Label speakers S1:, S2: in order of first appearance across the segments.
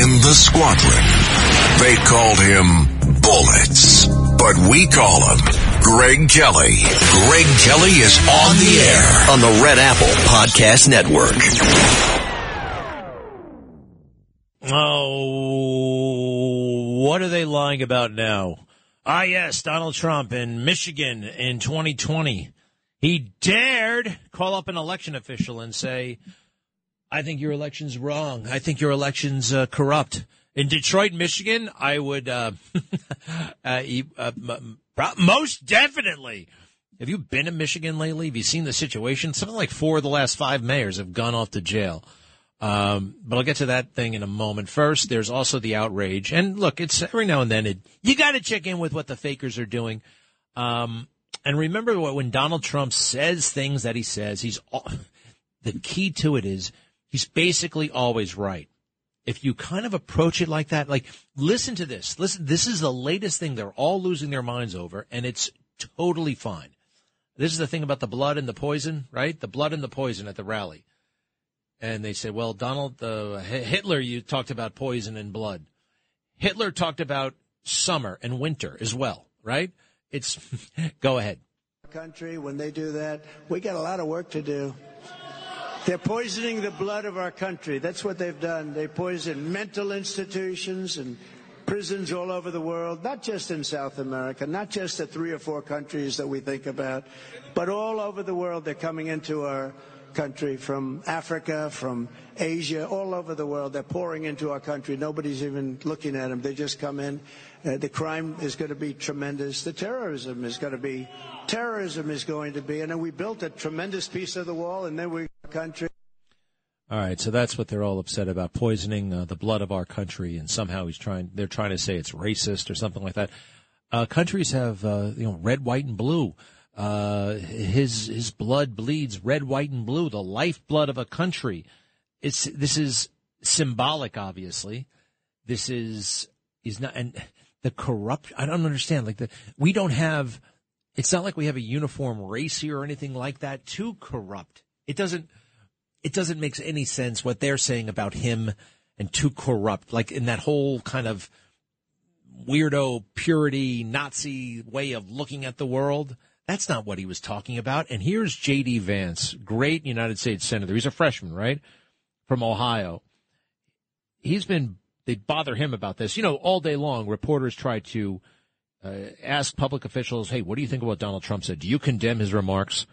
S1: in the squadron. They called him Bullets, but we call him Greg Kelly. Greg Kelly is on the air
S2: on the Red Apple Podcast Network.
S3: Oh, what are they lying about now? Ah, yes, Donald Trump in Michigan in 2020. He dared call up an election official and say, I think your election's wrong. I think your election's uh, corrupt. In Detroit, Michigan, I would, uh, uh, uh most definitely. Have you been to Michigan lately? Have you seen the situation? Something like four of the last five mayors have gone off to jail. Um, but I'll get to that thing in a moment. First, there's also the outrage. And look, it's every now and then it, you got to check in with what the fakers are doing. Um, and remember what, when Donald Trump says things that he says, he's, the key to it is he's basically always right. If you kind of approach it like that, like listen to this, listen, this is the latest thing they're all losing their minds over and it's totally fine. This is the thing about the blood and the poison, right? The blood and the poison at the rally and they said, well, Donald, uh, Hitler, you talked about poison and blood. Hitler talked about summer and winter as well, right? It's, go ahead.
S4: Country, when they do that, we got a lot of work to do. They're poisoning the blood of our country. That's what they've done. They poison mental institutions and prisons all over the world, not just in South America, not just the three or four countries that we think about, but all over the world. They're coming into our country, from Africa, from Asia, all over the world. They're pouring into our country. Nobody's even looking at them. They just come in. Uh, the crime is going to be tremendous. The terrorism is going to be, terrorism is going to be. And then we built a tremendous piece of the wall, and then we country.
S3: All right, so that's what they're all upset about, poisoning uh, the blood of our country, and somehow he's trying. They're trying to say it's racist or something like that. Uh, countries have, uh, you know, red, white, and blue. Uh, his his blood bleeds red, white, and blue, the lifeblood of a country. It's this is symbolic, obviously. This is is not and the corrupt. I don't understand. Like the we don't have. It's not like we have a uniform race here or anything like that. Too corrupt, it doesn't. It doesn't make any sense what they're saying about him and to corrupt. Like in that whole kind of weirdo purity Nazi way of looking at the world. That's not what he was talking about. And here's J.D. Vance, great United States Senator. He's a freshman, right? From Ohio. He's been, they bother him about this. You know, all day long, reporters try to uh, ask public officials, hey, what do you think about Donald Trump said? Do you condemn his remarks?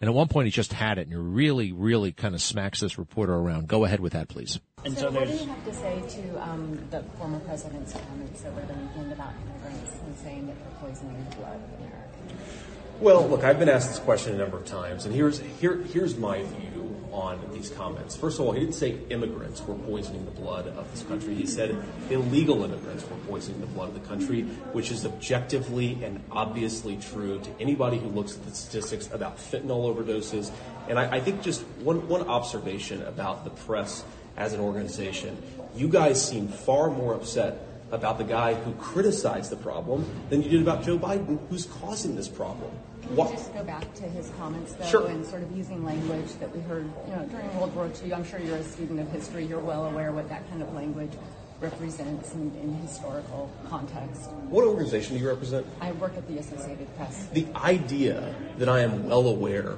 S3: And at one point, he just had it, and he really, really kind of smacks this reporter around. Go ahead with that, please.
S5: And so, so what do you have to say to um, the former president's comments over the weekend about immigrants and saying that they're poisoning the blood of America?
S6: Well, look, I've been asked this question a number of times, and here's here here's my view on these comments. First of all, he didn't say immigrants were poisoning the blood of this country. He said illegal immigrants were poisoning the blood of the country, which is objectively and obviously true to anybody who looks at the statistics about fentanyl overdoses. And I, I think just one one observation about the press as an organization, you guys seem far more upset about the guy who criticized the problem than you did about Joe Biden, who's causing this problem.
S5: Can you just go back to his comments, though,
S6: sure.
S5: and sort of using language that we heard, you know, during World War II? I'm sure you're a student of history. You're well aware what that kind of language represents in, in historical context.
S6: What organization do you represent?
S5: I work at the Associated Press.
S6: The idea that I am well aware,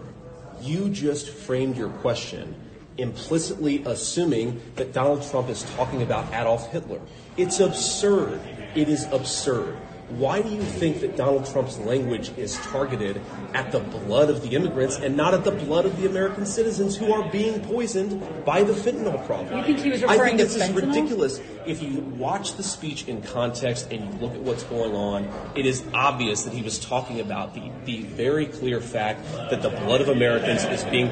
S6: you just framed your question implicitly assuming that Donald Trump is talking about Adolf Hitler. It's absurd. It is absurd. Why do you think that Donald Trump's language is targeted at the blood of the immigrants and not at the blood of the American citizens who are being poisoned by the fentanyl problem?
S5: You think he was referring I
S6: think this is ridiculous. If you watch the speech in context and you look at what's going on, it is obvious that he was talking about the, the very clear fact that the blood of Americans is being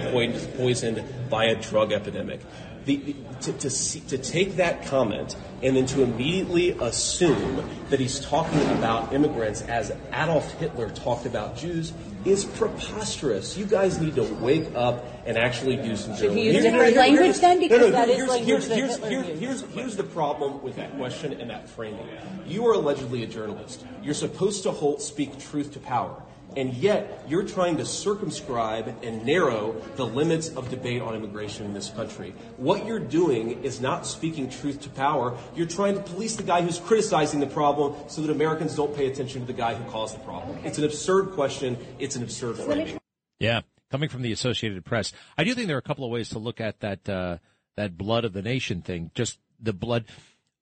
S6: poisoned by a drug epidemic. The, to, to, see, to take that comment and then to immediately assume that he's talking about immigrants as Adolf Hitler talked about Jews is preposterous. You guys need to wake up and actually do some
S5: Should he use different language then? Because no, no, that
S6: here's,
S5: is language
S6: here's,
S5: that
S6: here's,
S5: Hitler
S6: here's, here's, here's the problem with that question and that framing. You are allegedly a journalist. You're supposed to hold, speak truth to power. And yet, you're trying to circumscribe and narrow the limits of debate on immigration in this country. What you're doing is not speaking truth to power. You're trying to police the guy who's criticizing the problem so that Americans don't pay attention to the guy who caused the problem. It's an absurd question. It's an absurd framing.
S3: Yeah, coming from the Associated Press, I do think there are a couple of ways to look at that uh, that blood of the nation thing. Just the blood.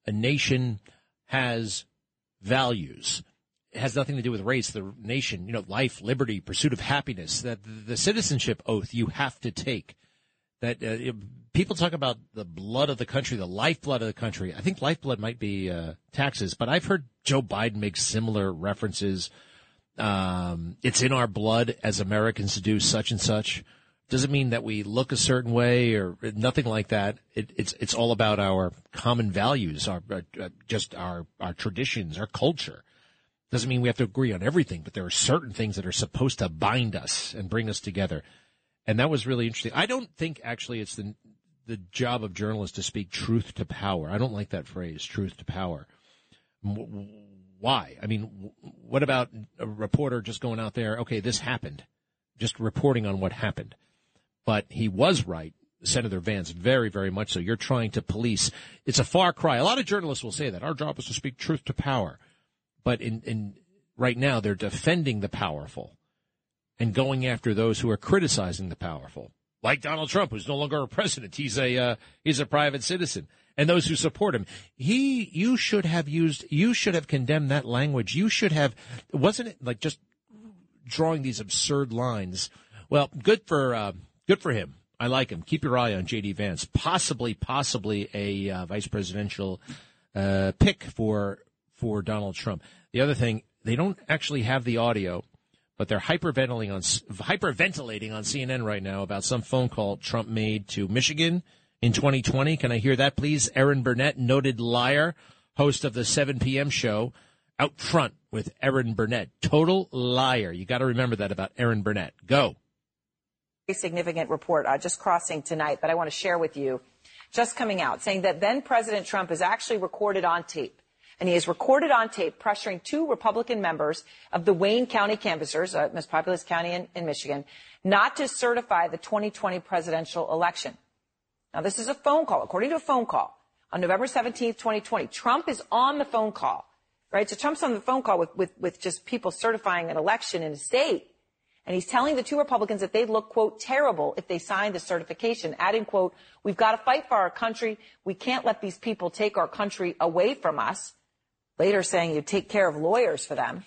S3: A nation has values it has nothing to do with race. The nation, you know, life, liberty, pursuit of happiness. That the citizenship oath you have to take. That uh, people talk about the blood of the country, the lifeblood of the country. I think lifeblood might be uh, taxes, but I've heard Joe Biden make similar references. Um, it's in our blood as Americans to do such and such. Doesn't mean that we look a certain way or nothing like that. It, it's it's all about our common values, our uh, just our our traditions, our culture. Doesn't mean we have to agree on everything, but there are certain things that are supposed to bind us and bring us together. And that was really interesting. I don't think actually it's the the job of journalists to speak truth to power. I don't like that phrase, truth to power. Why? I mean, what about a reporter just going out there? Okay, this happened, just reporting on what happened. But he was right, Senator Vance, very, very much so. You're trying to police. It's a far cry. A lot of journalists will say that our job is to speak truth to power. But in, in right now, they're defending the powerful and going after those who are criticizing the powerful, like Donald Trump, who's no longer a president. He's a uh, he's a private citizen, and those who support him. He, you should have used, you should have condemned that language. You should have, wasn't it like just drawing these absurd lines? Well, good for uh, good for him. I like him. Keep your eye on J.D. Vance, possibly, possibly a uh, vice presidential uh, pick for for Donald Trump. The other thing, they don't actually have the audio, but they're hyperventilating on hyperventilating on CNN right now about some phone call Trump made to Michigan in 2020. Can I hear that, please? Erin Burnett, noted liar, host of the 7 p.m. show, out front with Erin Burnett. Total liar. You got to remember that about Erin Burnett. Go.
S7: Significant report uh, just crossing tonight that I want to share with you. Just coming out saying that then President Trump is actually recorded on tape and he is recorded on tape pressuring two Republican members of the Wayne County canvassers, uh, most populous county in, in Michigan, not to certify the 2020 presidential election. Now, this is a phone call. According to a phone call on November 17th, 2020, Trump is on the phone call, right? So Trump's on the phone call with, with, with just people certifying an election in a state. And he's telling the two Republicans that they'd look, quote, terrible if they signed the certification, adding, quote, we've got to fight for our country. We can't let these people take our country away from us later saying you take care of lawyers for them.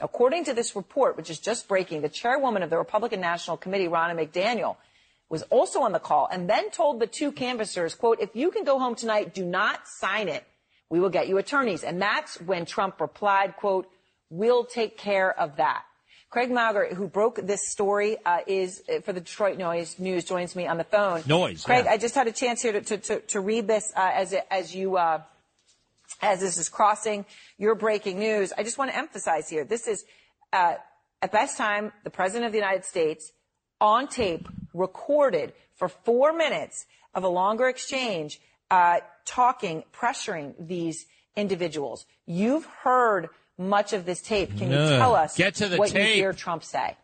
S7: According to this report, which is just breaking, the chairwoman of the Republican National Committee, Ronna McDaniel, was also on the call and then told the two canvassers, quote, if you can go home tonight, do not sign it. We will get you attorneys. And that's when Trump replied, quote, we'll take care of that. Craig Mauger, who broke this story, uh, is uh, for the Detroit Noise News, joins me on the phone.
S3: Noise.
S7: Craig,
S3: yeah.
S7: I just had a chance here to, to, to, to read this uh, as, as you uh, as this is crossing your breaking news, I just want to emphasize here, this is, uh, at best time, the President of the United States on tape recorded for four minutes of a longer exchange, uh, talking, pressuring these individuals. You've heard much of this tape. Can you tell us
S3: Get to the
S7: what
S3: tape.
S7: you hear Trump say?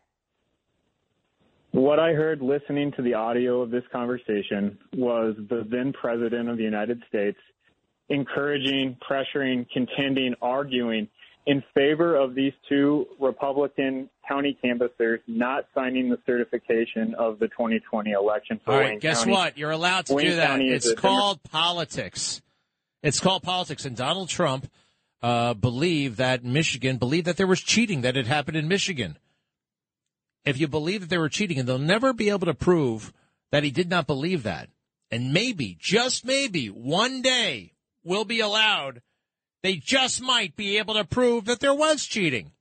S8: What I heard listening to the audio of this conversation was the then President of the United States encouraging, pressuring, contending, arguing in favor of these two Republican county canvassers not signing the certification of the 2020 election.
S3: All right,
S8: Wayne
S3: guess
S8: County.
S3: what? You're allowed to
S8: Wayne
S3: do that.
S8: County
S3: It's called politics. It's called politics. And Donald Trump uh, believed that Michigan believed that there was cheating that had happened in Michigan. If you believe that they were cheating, and they'll never be able to prove that he did not believe that. And maybe, just maybe, one day will be allowed. They just might be able to prove that there was cheating.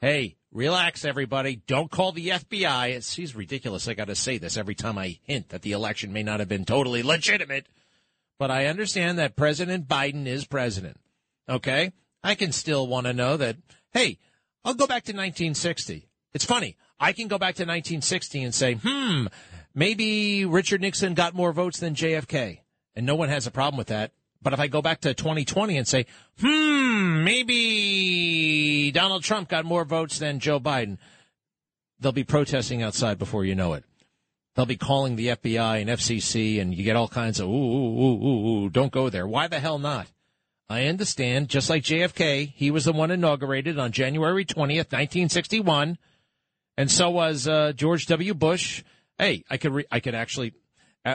S3: Hey, relax, everybody. Don't call the FBI. It seems ridiculous. I got to say this every time I hint that the election may not have been totally legitimate. But I understand that President Biden is president. Okay? I can still want to know that, hey, I'll go back to 1960. It's funny. I can go back to 1960 and say, hmm, maybe Richard Nixon got more votes than JFK. And no one has a problem with that. But if I go back to 2020 and say, hmm, maybe Donald Trump got more votes than Joe Biden, they'll be protesting outside before you know it. They'll be calling the FBI and FCC, and you get all kinds of ooh, ooh, ooh, ooh, don't go there. Why the hell not? I understand. Just like JFK, he was the one inaugurated on January 20th, 1961, and so was uh, George W. Bush. Hey, I could re- I could actually. Uh,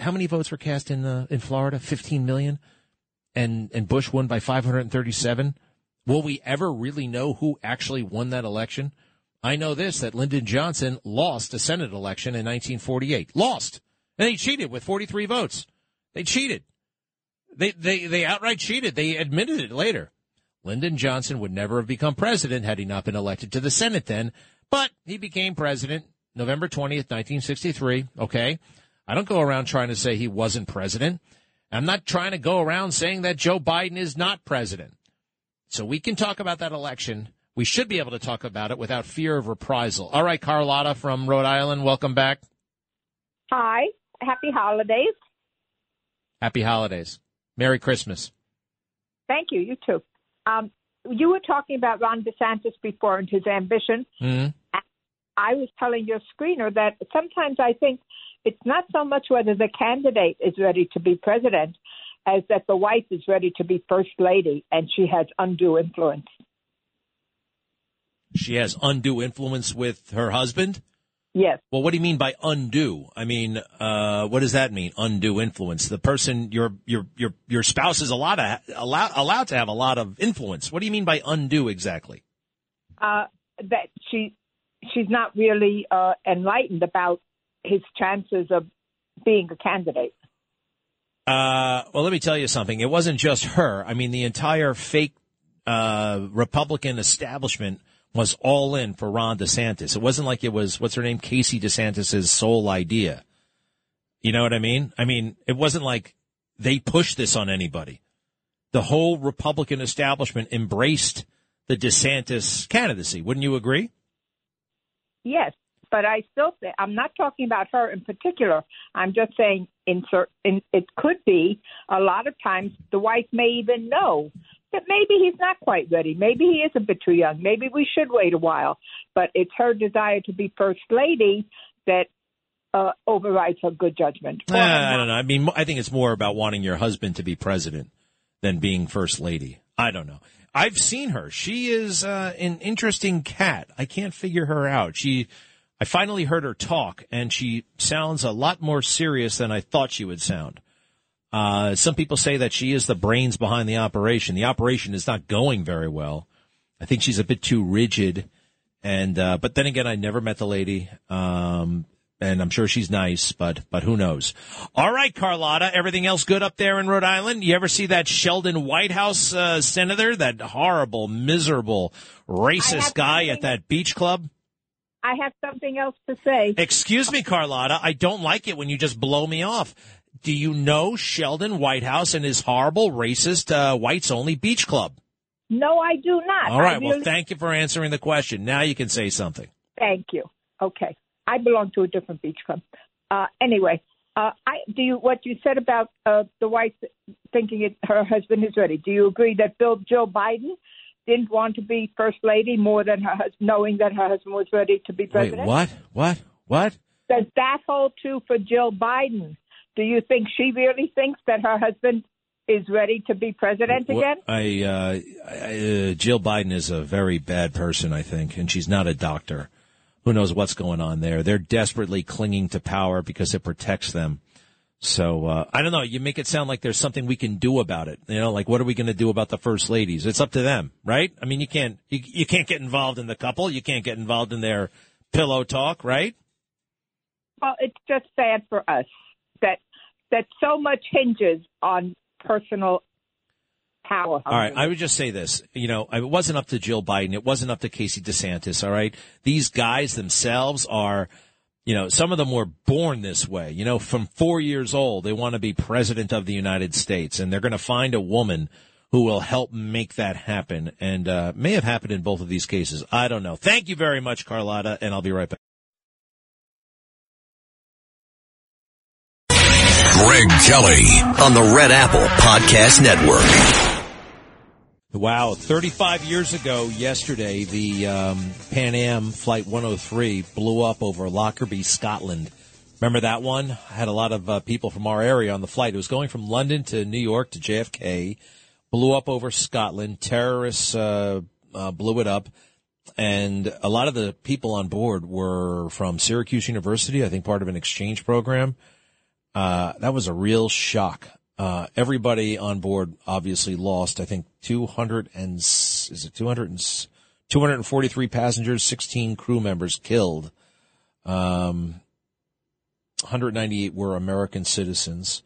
S3: how many votes were cast in in Florida? 15 million, and and Bush won by 537. Will we ever really know who actually won that election? I know this that Lyndon Johnson lost a Senate election in 1948. Lost. And he cheated with 43 votes. They cheated. They, they, they outright cheated. They admitted it later. Lyndon Johnson would never have become president had he not been elected to the Senate then, but he became president November 20th, 1963. Okay. I don't go around trying to say he wasn't president. I'm not trying to go around saying that Joe Biden is not president. So we can talk about that election we should be able to talk about it without fear of reprisal. All right, Carlotta from Rhode Island, welcome back.
S9: Hi. Happy holidays.
S3: Happy holidays. Merry Christmas.
S9: Thank you. You too. Um, you were talking about Ron DeSantis before and his ambition.
S3: Mm-hmm.
S9: I was telling your screener that sometimes I think it's not so much whether the candidate is ready to be president as that the wife is ready to be first lady and she has undue influence.
S3: She has undue influence with her husband?
S9: Yes.
S3: Well, what do you mean by undue? I mean, uh, what does that mean? Undue influence. The person, your your your your spouse is a lot of allowed allowed to have a lot of influence. What do you mean by undue exactly?
S9: Uh, that she she's not really uh, enlightened about his chances of being a candidate.
S3: Uh, well, let me tell you something. It wasn't just her. I mean, the entire fake uh, Republican establishment was all in for Ron DeSantis. It wasn't like it was, what's her name, Casey DeSantis's sole idea. You know what I mean? I mean, it wasn't like they pushed this on anybody. The whole Republican establishment embraced the DeSantis candidacy. Wouldn't you agree?
S9: Yes, but I still say I'm not talking about her in particular. I'm just saying insert. In, it could be a lot of times the wife may even know that maybe he's not quite ready. Maybe he is a bit too young. Maybe we should wait a while. But it's her desire to be first lady that uh, overrides her good judgment.
S3: I don't know. I mean, I think it's more about wanting your husband to be president than being first lady. I don't know. I've seen her. She is uh, an interesting cat. I can't figure her out. She, I finally heard her talk, and she sounds a lot more serious than I thought she would sound. Uh, some people say that she is the brains behind the operation. The operation is not going very well. I think she's a bit too rigid. And, uh, but then again, I never met the lady. Um, and I'm sure she's nice, but, but who knows? All right, Carlotta, everything else good up there in Rhode Island? You ever see that Sheldon Whitehouse, uh, senator? That horrible, miserable, racist guy at that beach club?
S9: I have something else to say.
S3: Excuse me, Carlotta. I don't like it when you just blow me off. Do you know Sheldon Whitehouse and his horrible, racist, uh, whites only beach club?
S9: No, I do not.
S3: All right. Really... Well, thank you for answering the question. Now you can say something.
S9: Thank you. Okay. I belong to a different beach club. Uh, anyway, uh, I do you what you said about uh, the wife thinking it, her husband is ready. Do you agree that Bill Joe Biden didn't want to be first lady more than her husband, knowing that her husband was ready to be president?
S3: Wait, what? What? What?
S9: Does that hold true for Jill Biden? Do you think she really thinks that her husband is ready to be president again?
S3: I, uh, I, uh, Jill Biden is a very bad person, I think, and she's not a doctor. Who knows what's going on there? They're desperately clinging to power because it protects them. So uh, I don't know. You make it sound like there's something we can do about it. You know, like what are we going to do about the first ladies? It's up to them, right? I mean, you can't you, you can't get involved in the couple. You can't get involved in their pillow talk, right?
S9: Well, it's just sad for us that that so much hinges on personal power.
S3: All right, I would just say this. You know, it wasn't up to Jill Biden. It wasn't up to Casey DeSantis. All right, these guys themselves are. You know, some of them were born this way. You know, from four years old, they want to be president of the United States, and they're going to find a woman who will help make that happen. And uh, may have happened in both of these cases. I don't know. Thank you very much, Carlotta, and I'll be right back.
S1: Greg Kelly
S2: on the Red Apple Podcast Network.
S3: Wow, 35 years ago yesterday, the um, Pan Am Flight 103 blew up over Lockerbie, Scotland. Remember that one? I had a lot of uh, people from our area on the flight. It was going from London to New York to JFK, blew up over Scotland. Terrorists uh, uh, blew it up. And a lot of the people on board were from Syracuse University, I think part of an exchange program. Uh, that was a real shock. Uh, everybody on board obviously lost. I think 200 and is it 200 and 243 passengers, 16 crew members killed. Um, 198 were American citizens,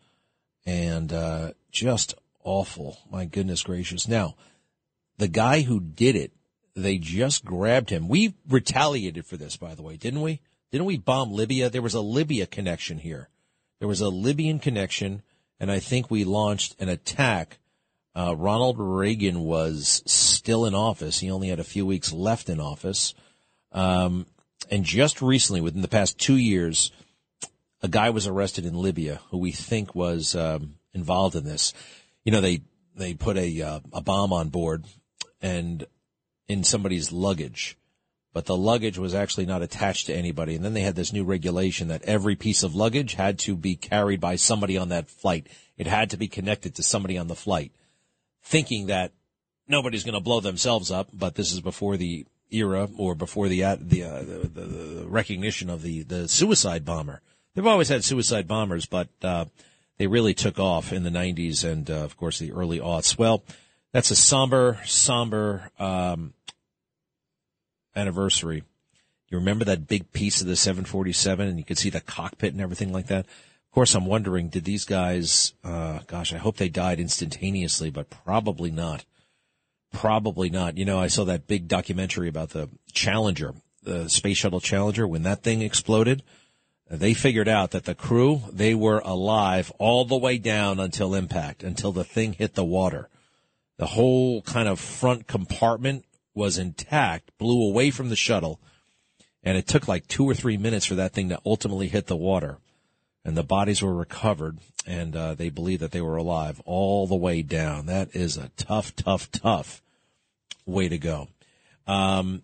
S3: and uh, just awful. My goodness gracious! Now, the guy who did it, they just grabbed him. We retaliated for this, by the way, didn't we? Didn't we bomb Libya? There was a Libya connection here. There was a Libyan connection and I think we launched an attack. Uh, Ronald Reagan was still in office. He only had a few weeks left in office. Um, and just recently, within the past two years, a guy was arrested in Libya who we think was um, involved in this. You know, they they put a uh, a bomb on board and in somebody's luggage, but the luggage was actually not attached to anybody. And then they had this new regulation that every piece of luggage had to be carried by somebody on that flight. It had to be connected to somebody on the flight, thinking that nobody's going to blow themselves up. But this is before the era or before the the, uh, the, the, recognition of the the suicide bomber. They've always had suicide bombers, but uh, they really took off in the 90s and, uh, of course, the early aughts. Well, that's a somber, somber um, anniversary. You remember that big piece of the 747 and you could see the cockpit and everything like that? Of course, I'm wondering, did these guys, uh, gosh, I hope they died instantaneously, but probably not. Probably not. You know, I saw that big documentary about the Challenger, the space shuttle Challenger, when that thing exploded. They figured out that the crew, they were alive all the way down until impact, until the thing hit the water. The whole kind of front compartment was intact, blew away from the shuttle, and it took like two or three minutes for that thing to ultimately hit the water. And the bodies were recovered, and uh, they believe that they were alive all the way down. That is a tough, tough, tough way to go. Um,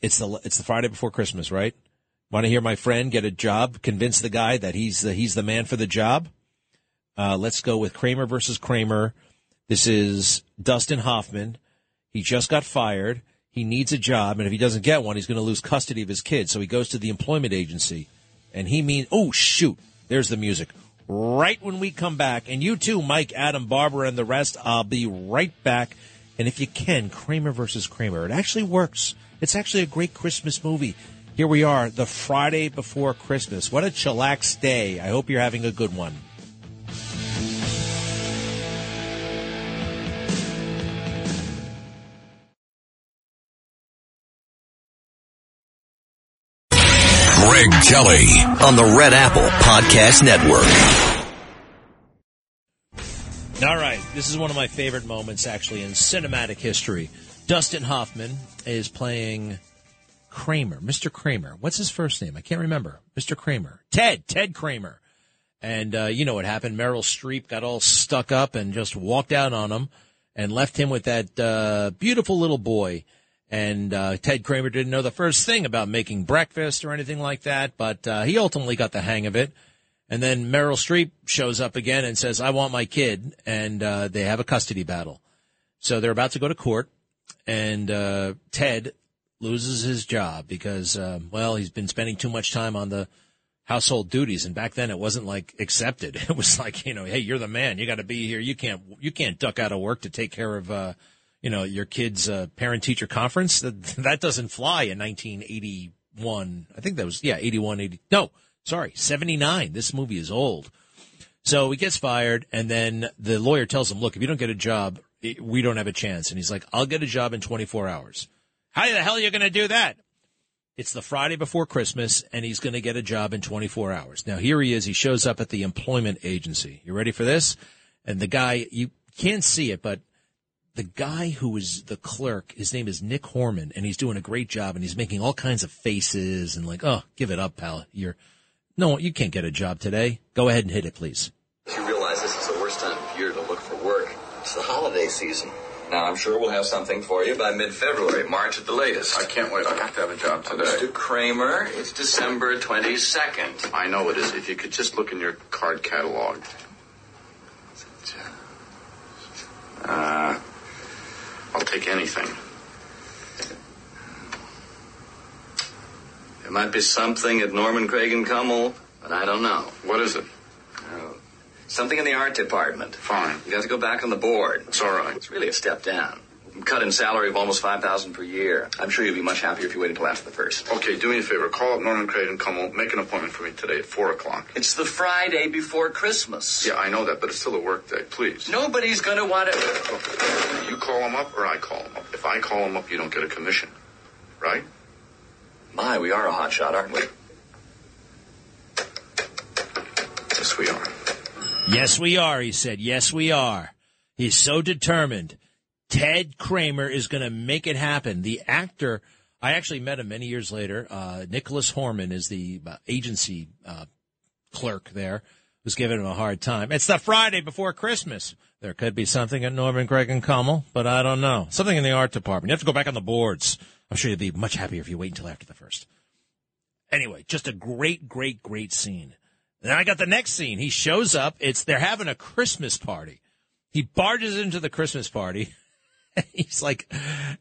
S3: it's the it's the Friday before Christmas, right? Want to hear my friend get a job? Convince the guy that he's the, he's the man for the job. Uh, let's go with Kramer versus Kramer. This is Dustin Hoffman he just got fired. He needs a job, and if he doesn't get one, he's going to lose custody of his kids. So he goes to the employment agency, and he means, oh shoot, there's the music. Right when we come back, and you too, Mike, Adam, Barbara, and the rest. I'll be right back. And if you can, Kramer versus Kramer. It actually works. It's actually a great Christmas movie. Here we are, the Friday before Christmas. What a chillax day. I hope you're having a good one.
S1: Greg Kelly
S2: on the Red Apple Podcast Network.
S3: All right, this is one of my favorite moments actually in cinematic history. Dustin Hoffman is playing Kramer, Mr. Kramer. What's his first name? I can't remember. Mr. Kramer. Ted, Ted Kramer. And uh, you know what happened? Meryl Streep got all stuck up and just walked out on him and left him with that uh, beautiful little boy and uh, Ted Kramer didn't know the first thing about making breakfast or anything like that, but uh, he ultimately got the hang of it. And then Meryl Streep shows up again and says, I want my kid. And uh, they have a custody battle. So they're about to go to court. And uh, Ted loses his job because, um, well, he's been spending too much time on the household duties. And back then it wasn't like accepted. It was like, you know, hey, you're the man. You got to be here. You can't, you can't duck out of work to take care of, uh, you know, your kid's uh, parent teacher conference. That, that doesn't fly in 1981. I think that was, yeah, 81, 80. No, sorry, 79. This movie is old. So he gets fired, and then the lawyer tells him, look, if you don't get a job, we don't have a chance. And he's like, I'll get a job in 24 hours. How the hell are you going to do that? It's the Friday before Christmas, and he's going to get a job in 24 hours. Now, here he is. He shows up at the employment agency. You ready for this? And the guy, you can't see it, but the guy who is the clerk, his name is Nick Hormann, and he's doing a great job, and he's making all kinds of faces and like, oh, give it up, pal. You're no, you can't get a job today. Go ahead and hit it, please.
S10: You realize this is the worst time of year to look for work. It's the holiday season. Now, I'm sure we'll have something for you by mid-February, March at the latest.
S11: I can't wait. I have to have a job today.
S10: Mr. Kramer, it's December 22nd.
S11: I know it is. If you could just look in your card catalog. Uh, I'll take anything.
S10: There might be something at Norman Craig and Kummel, but I don't know.
S11: What is it?
S10: Oh, something in the art department.
S11: Fine.
S10: You have to go back on the board.
S11: It's all right.
S10: It's really a step down. Cut in salary of almost five thousand per year. I'm sure you'll be much happier if you wait until after the first.
S11: Okay, do me a favor. Call up Norman Craig and Kummel. Make an appointment for me today at 4 o'clock.
S10: It's the Friday before Christmas.
S11: Yeah, I know that, but it's still a work day. Please.
S10: Nobody's going to want to.
S11: You call him up or I call him up. If I call him up, you don't get a commission. Right?
S10: My, we are a hot shot, aren't we?
S11: Yes, we are.
S3: Yes, we are, he said. Yes, we are. He's so determined. Ted Kramer is going to make it happen. The actor, I actually met him many years later. Uh, Nicholas Hormann is the uh, agency uh, clerk there, who's giving him a hard time. It's the Friday before Christmas. There could be something at Norman Craig and Kummel, but I don't know. Something in the art department. You have to go back on the boards. I'm sure you'd be much happier if you wait until after the first. Anyway, just a great, great, great scene. Then I got the next scene. He shows up. It's they're having a Christmas party. He barges into the Christmas party. He's like,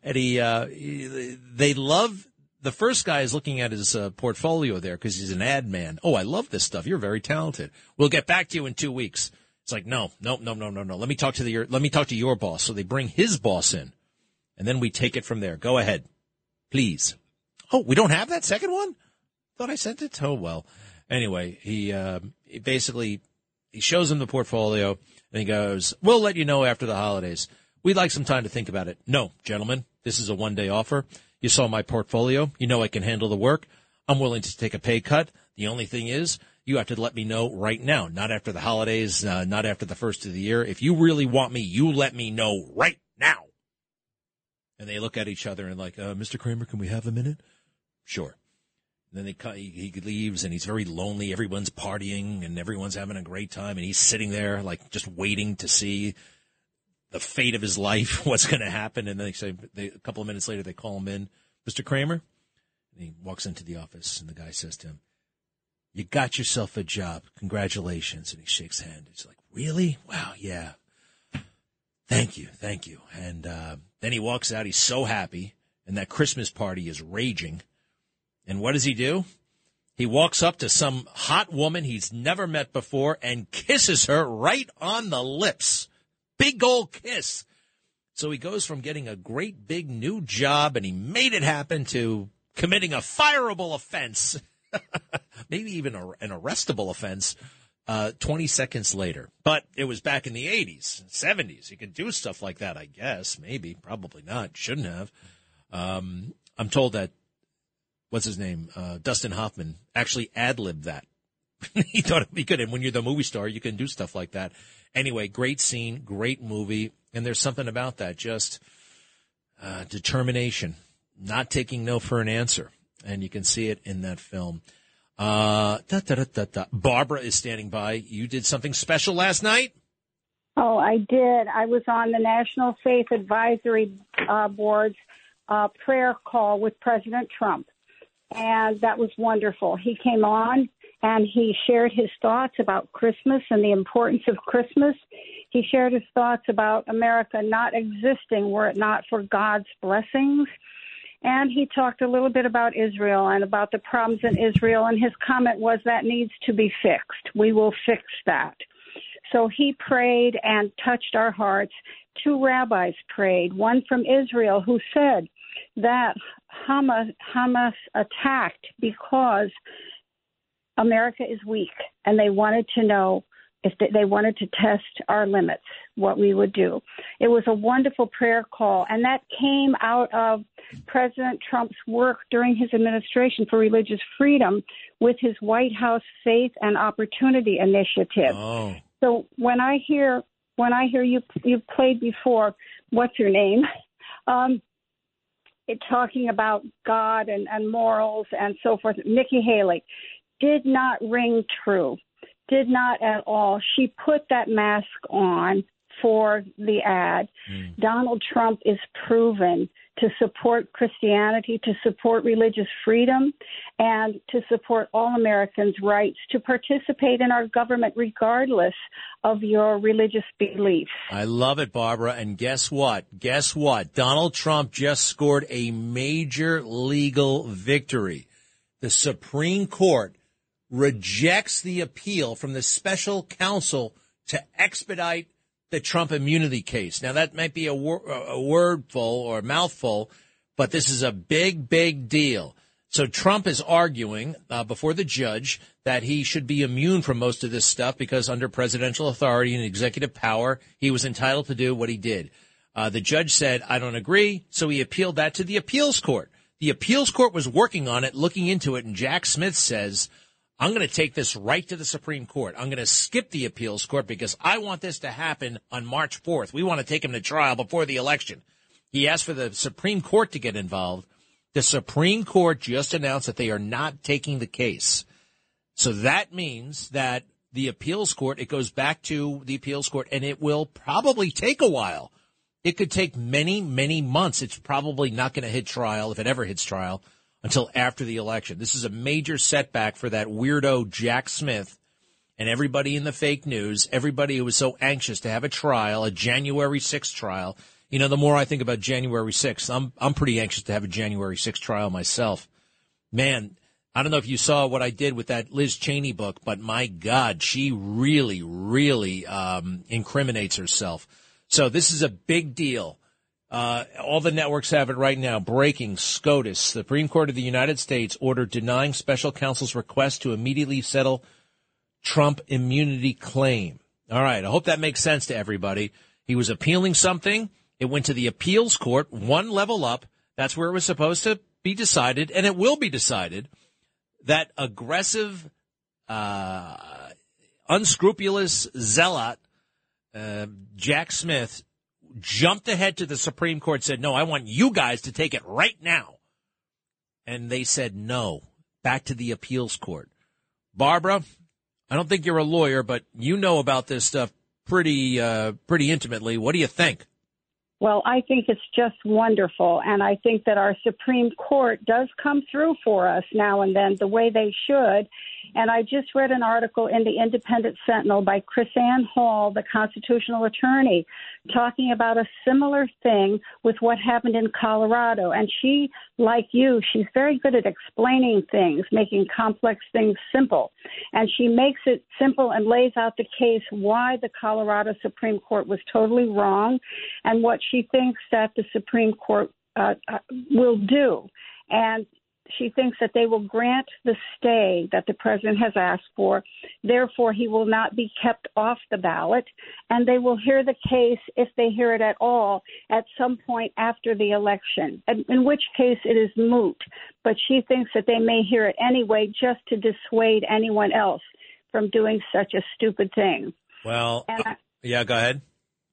S3: and he, uh, he, they love. The first guy is looking at his uh, portfolio there because he's an ad man. Oh, I love this stuff. You're very talented. We'll get back to you in two weeks. It's like, no, no, no, no, no, no. Let me talk to the, your, let me talk to your boss. So they bring his boss in and then we take it from there. Go ahead, please. Oh, we don't have that second one? Thought I sent it. Oh, well. Anyway, he, uh, he basically, he shows him the portfolio and he goes, we'll let you know after the holidays. We'd like some time to think about it. No, gentlemen, this is a one day offer. You saw my portfolio. You know I can handle the work. I'm willing to take a pay cut. The only thing is, you have to let me know right now, not after the holidays, uh, not after the first of the year. If you really want me, you let me know right now. And they look at each other and like, uh, Mr. Kramer, can we have a minute? Sure. And then they he leaves and he's very lonely. Everyone's partying and everyone's having a great time, and he's sitting there like just waiting to see the fate of his life, what's going to happen. And then they say they, a couple of minutes later they call him in, Mr. Kramer, and he walks into the office and the guy says to him, "You got yourself a job. Congratulations!" And he shakes hand. He's like, "Really? Wow, yeah." Thank you, thank you. And uh, then he walks out. He's so happy, and that Christmas party is raging. And what does he do? He walks up to some hot woman he's never met before and kisses her right on the lips. Big old kiss. So he goes from getting a great big new job and he made it happen to committing a fireable offense, maybe even a, an arrestable offense, uh, 20 seconds later. But it was back in the 80s, 70s. You could do stuff like that, I guess. Maybe, probably not. Shouldn't have. Um, I'm told that what's his name, uh, Dustin Hoffman, actually ad libbed that. he thought it'd be good. And when you're the movie star, you can do stuff like that. Anyway, great scene, great movie. And there's something about that, just uh, determination, not taking no for an answer. And you can see it in that film. Uh, da, da, da, Barbara is standing by. You did something special last night?
S12: Oh, I did. I was on the National Faith Advisory uh, Board's uh, prayer call with President Trump and that was wonderful. He came on and he shared his thoughts about Christmas and the importance of Christmas. He shared his thoughts about America not existing were it not for God's blessings. And he talked a little bit about Israel and about the problems in Israel. And his comment was that needs to be fixed. We will fix that. So he prayed and touched our hearts. Two rabbis prayed, one from Israel who said that Hamas, Hamas attacked because America is weak, and they wanted to know if they, they wanted to test our limits, what we would do. It was a wonderful prayer call, and that came out of President Trump's work during his administration for religious freedom with his White House Faith and Opportunity Initiative.
S3: Oh.
S12: So when I hear when I hear you you played before, what's your name? Um, it, talking about God and, and morals and so forth, Nikki Haley, did not ring true. Did not at all. She put that mask on for the ad. Hmm. Donald Trump is proven to support Christianity, to support religious freedom, and to support all Americans' rights to participate in our government regardless of your religious beliefs.
S3: I love it, Barbara. And guess what? Guess what? Donald Trump just scored a major legal victory. The Supreme Court rejects the appeal from the special counsel to expedite the Trump immunity case. Now, that might be a, wor- a wordful or a mouthful, but this is a big, big deal. So Trump is arguing uh, before the judge that he should be immune from most of this stuff because under presidential authority and executive power, he was entitled to do what he did. Uh, the judge said, I don't agree. So he appealed that to the appeals court. The appeals court was working on it, looking into it, and Jack Smith says, I'm going to take this right to the Supreme Court. I'm going to skip the appeals court because I want this to happen on March 4th. We want to take him to trial before the election. He asked for the Supreme Court to get involved. The Supreme Court just announced that they are not taking the case. So that means that the appeals court, it goes back to the appeals court and it will probably take a while. It could take many, many months. It's probably not going to hit trial, if it ever hits trial, until after the election. This is a major setback for that weirdo Jack Smith and everybody in the fake news, everybody who was so anxious to have a trial, a January 6th trial. You know, the more I think about January 6th, I'm, I'm pretty anxious to have a January 6th trial myself. Man, I don't know if you saw what I did with that Liz Cheney book, but my God, she really, really um, incriminates herself. So this is a big deal. Uh, all the networks have it right now. Breaking SCOTUS. Supreme Court of the United States ordered denying special counsel's request to immediately settle Trump immunity claim. All right. I hope that makes sense to everybody. He was appealing something. It went to the appeals court, one level up. That's where it was supposed to be decided, and it will be decided that aggressive, uh, unscrupulous zealot, uh, Jack Smith, jumped ahead to the Supreme Court, said, No, I want you guys to take it right now. And they said no, back to the appeals court. Barbara, I don't think you're a lawyer, but you know about this stuff pretty, uh, pretty intimately. What do you think?
S12: Well, I think it's just wonderful. And I think that our Supreme Court does come through for us now and then the way they should. And I just read an article in the Independent Sentinel by KrisAnne Hall, the constitutional attorney, talking about a similar thing with what happened in Colorado. And she, like you, she's very good at explaining things, making complex things simple. And she makes it simple and lays out the case why the Colorado Supreme Court was totally wrong and what she thinks that the Supreme Court uh, uh, will do. And she thinks that they will grant the stay that the president has asked for. Therefore, he will not be kept off the ballot, and they will hear the case, if they hear it at all, at some point after the election, in which case it is moot. But she thinks that they may hear it anyway just to dissuade anyone else from doing such a stupid thing.
S3: Well, I, yeah, go ahead.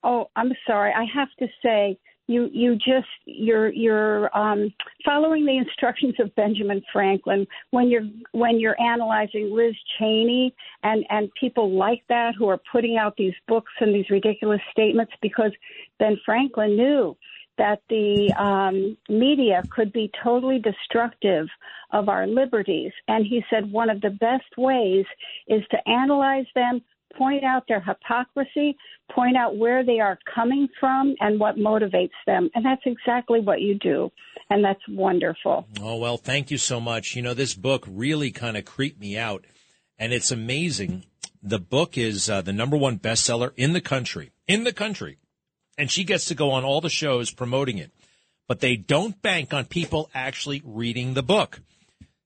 S12: Oh, I'm sorry. I have to say you you just you're you're um, following the instructions of Benjamin Franklin when you're when you're analyzing Liz Cheney and and people like that who are putting out these books and these ridiculous statements because Ben Franklin knew that the um, media could be totally destructive of our liberties, and he said one of the best ways is to analyze them point out their hypocrisy, point out where they are coming from and what motivates them. And that's exactly what you do. And that's wonderful.
S3: Oh, well, thank you so much. You know, this book really kind of creeped me out. And it's amazing. The book is uh, the number one bestseller in the country. In the country. And she gets to go on all the shows promoting it. But they don't bank on people actually reading the book.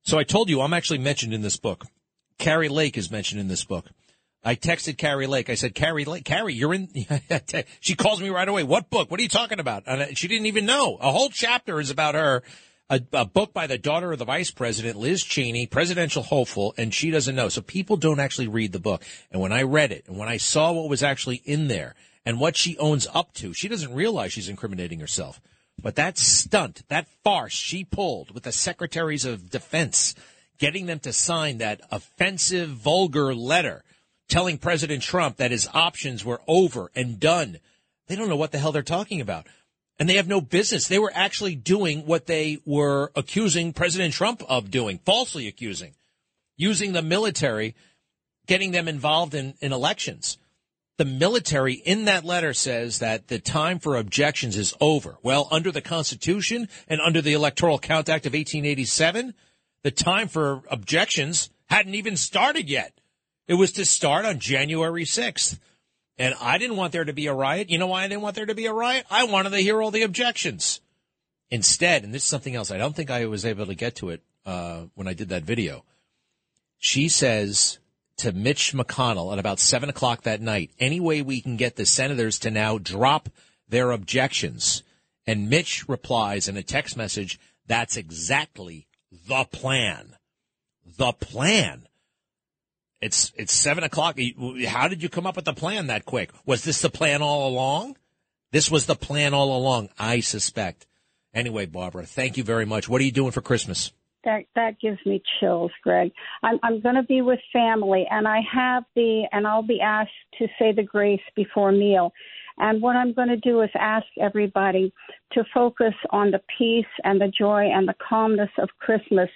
S3: So I told you I'm actually mentioned in this book. Kari Lake is mentioned in this book. I texted Kari Lake. I said, Kari Lake, Kari, you're in. she calls me right away. What book? What are you talking about? And she didn't even know. A whole chapter is about her. A, a, book by the daughter of the vice president, Liz Cheney, presidential hopeful, and she doesn't know. So people don't actually read the book. And when I read it and when I saw what was actually in there and what she owns up to, she doesn't realize she's incriminating herself. But that stunt, that farce she pulled with the secretaries of defense, getting them to sign that offensive, vulgar letter telling President Trump that his options were over and done. They don't know what the hell they're talking about. And they have no business. They were actually doing what they were accusing President Trump of doing, falsely accusing, using the military, getting them involved in, in elections. The military in that letter says that the time for objections is over. Well, under the Constitution and under the Electoral Count Act of 1887, the time for objections hadn't even started yet. It was to start on January 6th. And I didn't want there to be a riot. You know why I didn't want there to be a riot? I wanted to hear all the objections. Instead, and this is something else, I don't think I was able to get to it uh, when I did that video. She says to Mitch McConnell at about 7 o'clock that night, any way we can get the senators to now drop their objections. And Mitch replies in a text message, that's exactly the plan. The plan. It's it's seven o'clock. How did you come up with the plan that quick? Was this the plan all along? This was the plan all along, I suspect. Anyway, Barbara, thank you very much. What are you doing for Christmas?
S12: That that gives me chills, Greg. I'm I'm going to be with family, and I have the and I'll be asked to say the grace before meal. And what I'm going to do is ask everybody to focus on the peace and the joy and the calmness of Christmas.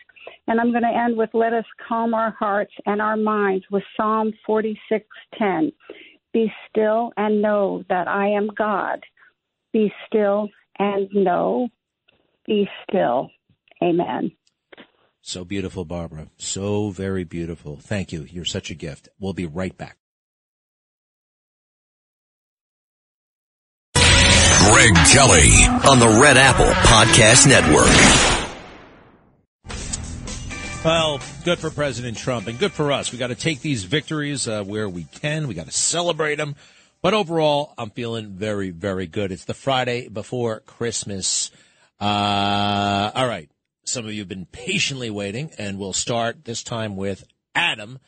S12: And I'm going to end with let us calm our hearts and our minds with Psalm 46:10. Be still and know that I am God. Be still and know. Be still. Amen.
S3: So beautiful, Barbara. So very beautiful. Thank you. You're such a gift. We'll be right back.
S1: Greg Kelly
S2: on the Red Apple Podcast Network.
S3: Well, good for President Trump and good for us. We got to take these victories uh, where we can. We got to celebrate them. But overall, I'm feeling very, very good. It's the Friday before Christmas. Uh, all right. Some of you have been patiently waiting, and we'll start this time with Adam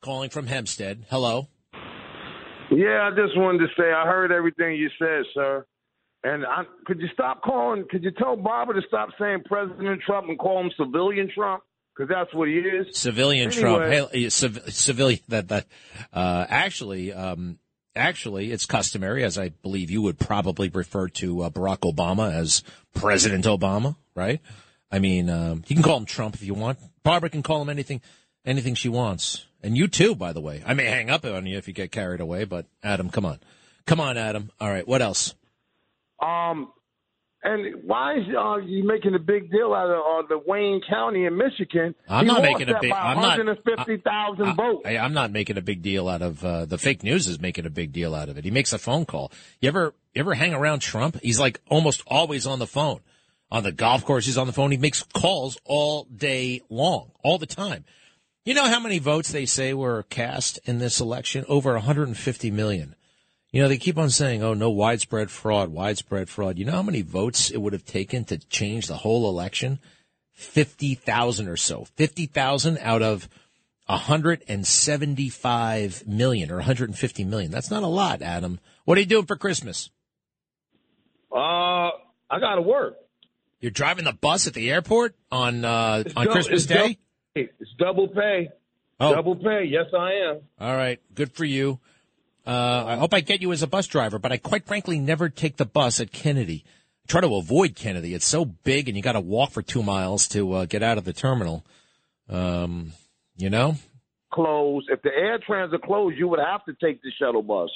S3: calling from Hempstead. Hello.
S13: Yeah, I just wanted to say I heard everything you said, sir. And I, could you stop calling? Could you tell Barbara to stop saying President Trump and call him civilian Trump? Because that's what he is.
S3: Civilian
S13: Anyway.
S3: Trump. Hey, civ- civilian. That that. Uh, actually, um, actually, it's customary, as I believe you would probably refer to uh, Barack Obama as President Obama, right? I mean, um, you can call him Trump if you want. Barbara can call him anything, anything she wants, and you too, by the way. I may hang up on you if you get carried away, but Adam, come on, come on, Adam. All right, what else?
S13: Um, and why is uh, you making a big deal out of uh, the Wayne County in Michigan?
S3: I'm
S13: He
S3: not making a big. I'm not.
S13: 150,000 votes.
S3: I, I'm not making a big deal out of uh, the fake news. Is making a big deal out of it. He makes a phone call. You ever you ever hang around Trump? He's like almost always on the phone. On the golf course, he's on the phone. He makes calls all day long, all the time. You know how many votes they say were cast in this election? Over 150 million. You know, they keep on saying, oh, no widespread fraud, widespread fraud. You know how many votes it would have taken to change the whole election? 50,000 or so. 50,000 out of 175 million or 150 million. That's not a lot, Adam. What are you doing for Christmas?
S13: Uh, I got to work.
S3: You're driving the bus at the airport on uh, on Christmas Day?
S13: it's double pay.
S3: Oh.
S13: Double pay. Yes, I am.
S3: All right, good for you. Uh, I hope I get you as a bus driver, but I quite frankly never take the bus at Kennedy. I try to avoid Kennedy. It's so big, and you got to walk for two miles to uh, get out of the terminal. Um, you know.
S13: Closed. If the air transit closed, you would have to take the shuttle bus.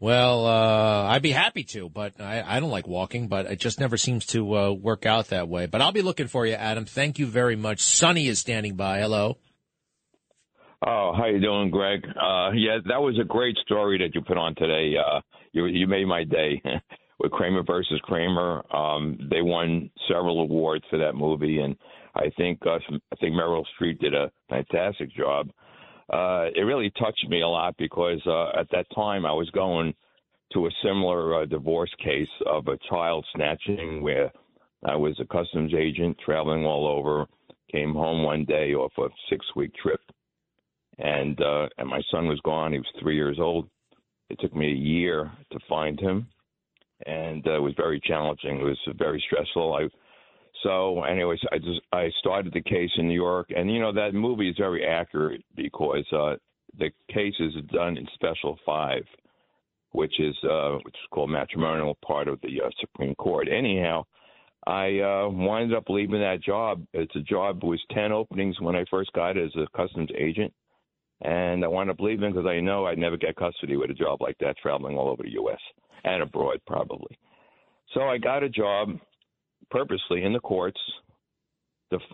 S3: Well, uh, I'd be happy to, but I, I don't like walking, but it just never seems to uh, work out that way. But I'll be looking for you, Adam. Thank you very much. Sonny is standing by. Hello.
S14: Oh, how you doing, Greg? Uh, yeah, that was a great story that you put on today. Uh, you you made my day with Kramer versus Kramer. Um, they won several awards for that movie, and I think uh, I think Meryl Streep did a fantastic job. Uh, it really touched me a lot because uh, at that time I was going to a similar uh, divorce case of a child snatching where I was a customs agent traveling all over. Came home one day off a six week trip and uh, and my son was gone. He was three years old. It took me a year to find him, and uh, it was very challenging. It was very stressful. I so, anyways, I just I started the case in New York, and you know that movie is very accurate because uh, the case is done in Special Five, which is uh, which is called matrimonial part of the uh, Supreme Court. Anyhow, I uh, wound up leaving that job. It's a job was ten openings when I first got it as a customs agent, and I wound up leaving because I know I'd never get custody with a job like that, traveling all over the U.S. and abroad probably. So I got a job purposely in the courts,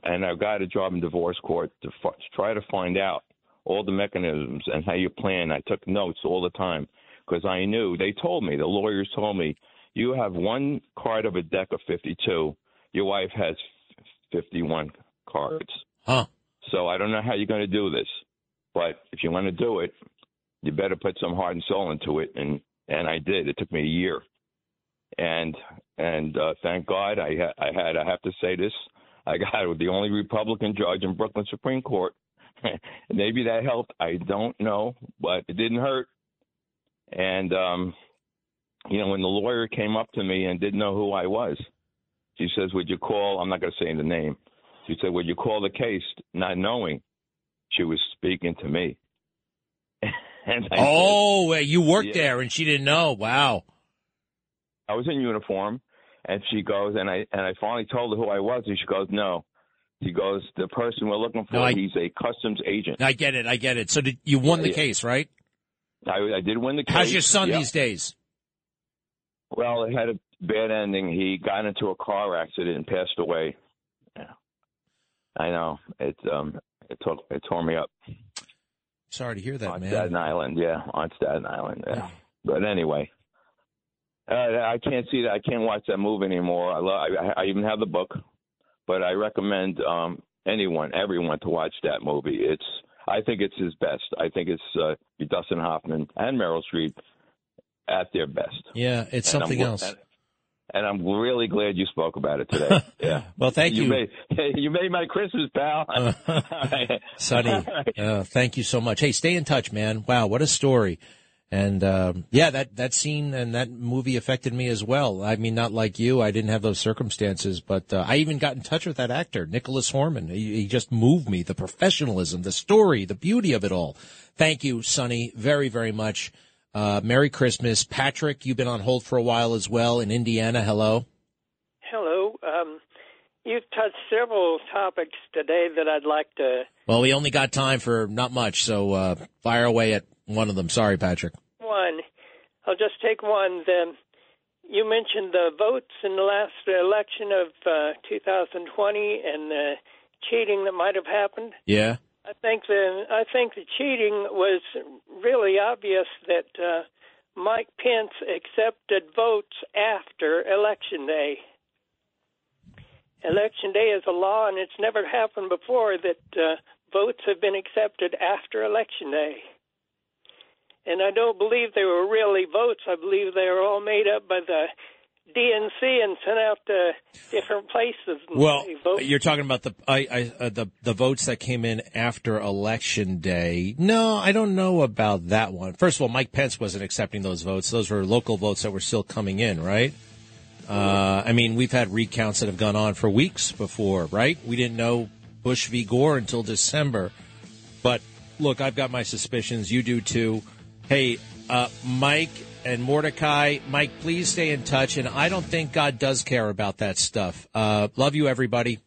S14: and I got a job in divorce court to, to try to find out all the mechanisms and how you plan. I took notes all the time because I knew they told me the lawyers told me you have one card of a deck of 52. Your wife has 51 cards.
S3: Huh.
S14: So I don't know how you're going to do this, but if you want to do it, you better put some heart and soul into it. And and I did. It took me a year, and and uh, thank God I ha- I had I have to say this I got the only Republican judge in Brooklyn Supreme Court. Maybe that helped. I don't know, but it didn't hurt. And um, you know, when the lawyer came up to me and didn't know who I was, she says, "Would you call?" I'm not going to say the name. She said, "Would you call the case?" Not knowing she was speaking to me.
S3: Oh, uh, you worked
S14: Yeah.
S3: there and she didn't know. Wow.
S14: I was in uniform, and she goes, and I and I finally told her who I was, and she goes, "No." She goes, "The person we're looking for,
S3: No, I-
S14: he's a customs agent."
S3: I get it. I get it. So did you won the
S14: Yeah.
S3: case, right?
S14: I, I did win the case.
S3: How's your son
S14: yeah.
S3: these days?
S14: Well, it had a bad ending. He got into a car accident and passed away. Yeah. I know it. Um, it tore it tore me up
S3: Sorry to hear that,
S14: on
S3: man.
S14: Staten Island. Yeah, on Staten Island. Yeah. But anyway, uh, I can't see that. I can't watch that movie anymore. I, love, I, I even have the book, but I recommend um, anyone, everyone, to watch that movie. It's. I think it's his best. I think it's uh, Dustin Hoffman and Meryl Streep at their best.
S3: Yeah, it's
S14: And I'm
S3: something else.
S14: And, and I'm really glad you spoke about it today. Yeah.
S3: Well, thank you.
S14: Made, you made my Christmas, pal.
S3: Sonny, uh, thank you so much. Hey, stay in touch, man. Wow, what a story. And um, yeah, that that scene and that movie affected me as well. I mean, not like you. I didn't have those circumstances, but uh, I even got in touch with that actor, Nicholas Hormann. He, he just moved me. The professionalism, the story, the beauty of it all. Thank you, Sonny, very very much. Uh, Merry Christmas, Patrick. You've been on hold for a while as well in Indiana. Hello.
S15: Hello. Um, you've touched several topics today that I'd like to.
S3: Well, we only got time for not much, so uh, fire away at one of them. Sorry, Patrick.
S15: One, I'll just take one. The, you mentioned the votes in the last election of uh, 2020 and the cheating that might have happened.
S3: Yeah.
S15: I think the I think the cheating was really obvious that uh, Mike Pence accepted votes after election day. Election day is a law, and it's never happened before that uh, votes have been accepted after election day. And I don't believe they were really votes. I believe they were all made up by the DNC and sent out to different places. and
S3: Well,
S15: vote
S3: you're talking about the I, I, uh, the the votes that came in after election day. No, I don't know about that one. First of all, Mike Pence wasn't accepting those votes. Those were local votes that were still coming in, right? Uh, I mean, we've had recounts that have gone on for weeks before, right? We didn't know Bush v. Gore until December. But look, I've got my suspicions. You do too. Hey, uh, Mike and Mordecai, Mike, please stay in touch. And I don't think God does care about that stuff. Uh, love you, everybody.